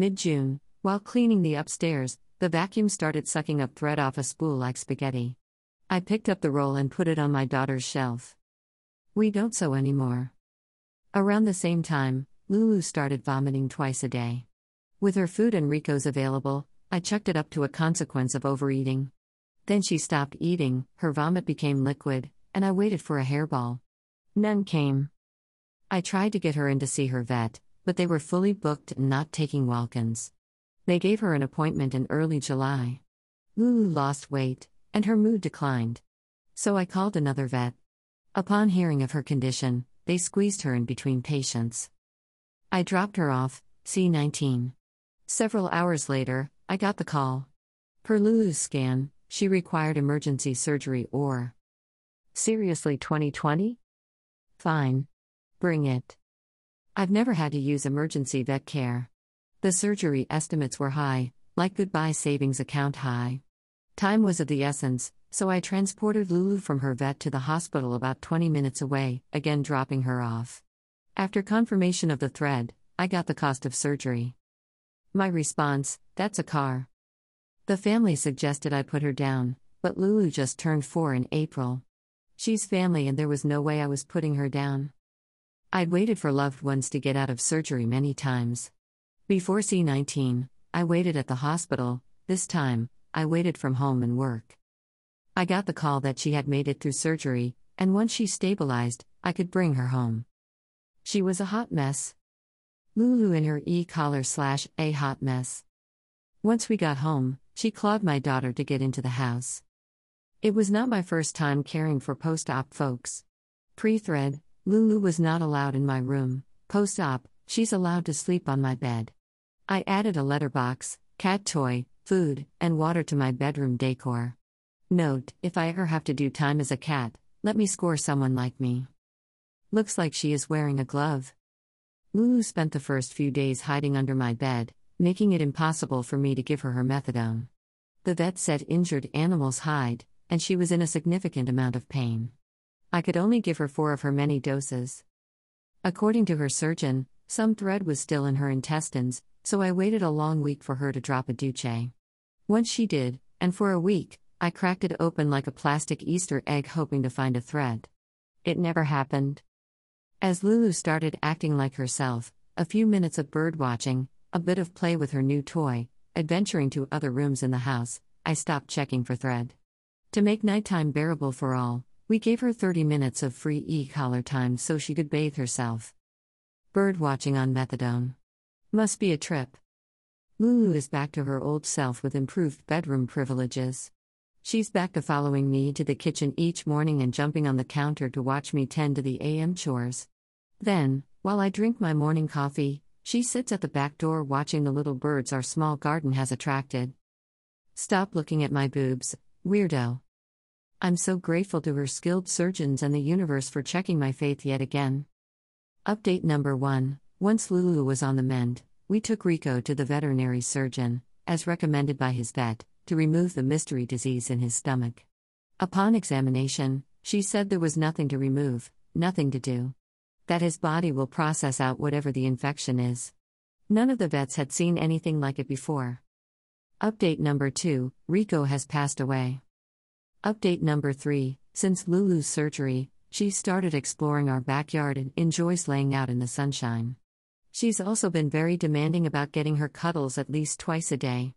Mid June, while cleaning the upstairs, the vacuum started sucking up thread off a spool like spaghetti. I picked up the roll and put it on my daughter's shelf. We don't sew anymore. Around the same time, Lulu started vomiting twice a day. With her food and Rico's available, I chucked it up to a consequence of overeating. Then she stopped eating, her vomit became liquid, and I waited for a hairball. None came. I tried to get her in to see her vet, but they were fully booked and not taking walk-ins. They gave her an appointment in early July. Lulu lost weight, and her mood declined. So I called another vet. Upon hearing of her condition, they squeezed her in between patients. I dropped her off, C19. Several hours later, I got the call. Per Lulu's scan, she required emergency surgery or. Seriously, 2020? Fine. Bring it. I've never had to use emergency vet care. The surgery estimates were high, like goodbye savings account high. Time was of the essence, so I transported Lulu from her vet to the hospital about 20 minutes away, again dropping her off. After confirmation of the thread, I got the cost of surgery. My response that's a car. The family suggested I put her down, but Lulu just turned four in April. She's family and there was no way I was putting her down. I'd waited for loved ones to get out of surgery many times. Before C19, I waited at the hospital, this time, I waited from home and work. I got the call that she had made it through surgery, and once she stabilized, I could bring her home. She was a hot mess. Lulu in her e collar slash a hot mess. Once we got home, she clawed my daughter to get into the house. It was not my first time caring for post op folks. Pre thread, Lulu was not allowed in my room, post op, she's allowed to sleep on my bed. I added a letterbox, cat toy, food, and water to my bedroom decor. Note if I ever have to do time as a cat, let me score someone like me. Looks like she is wearing a glove. Lulu spent the first few days hiding under my bed, making it impossible for me to give her her methadone. The vet said injured animals hide, and she was in a significant amount of pain. I could only give her four of her many doses. According to her surgeon, some thread was still in her intestines, so I waited a long week for her to drop a duche. Once she did, and for a week, I cracked it open like a plastic Easter egg hoping to find a thread. It never happened. As Lulu started acting like herself, a few minutes of bird watching, a bit of play with her new toy, adventuring to other rooms in the house, I stopped checking for thread. To make nighttime bearable for all, we gave her 30 minutes of free e collar time so she could bathe herself. Bird watching on methadone. Must be a trip. Lulu is back to her old self with improved bedroom privileges. She's back to following me to the kitchen each morning and jumping on the counter to watch me tend to the AM chores. Then, while I drink my morning coffee, she sits at the back door watching the little birds our small garden has attracted. Stop looking at my boobs, weirdo. I'm so grateful to her skilled surgeons and the universe for checking my faith yet again. Update number 1 Once Lulu was on the mend, we took Rico to the veterinary surgeon, as recommended by his vet, to remove the mystery disease in his stomach. Upon examination, she said there was nothing to remove, nothing to do that his body will process out whatever the infection is. None of the vets had seen anything like it before. Update number 2 Rico has passed away. Update number 3 Since Lulu's surgery, she started exploring our backyard and enjoys laying out in the sunshine. She's also been very demanding about getting her cuddles at least twice a day.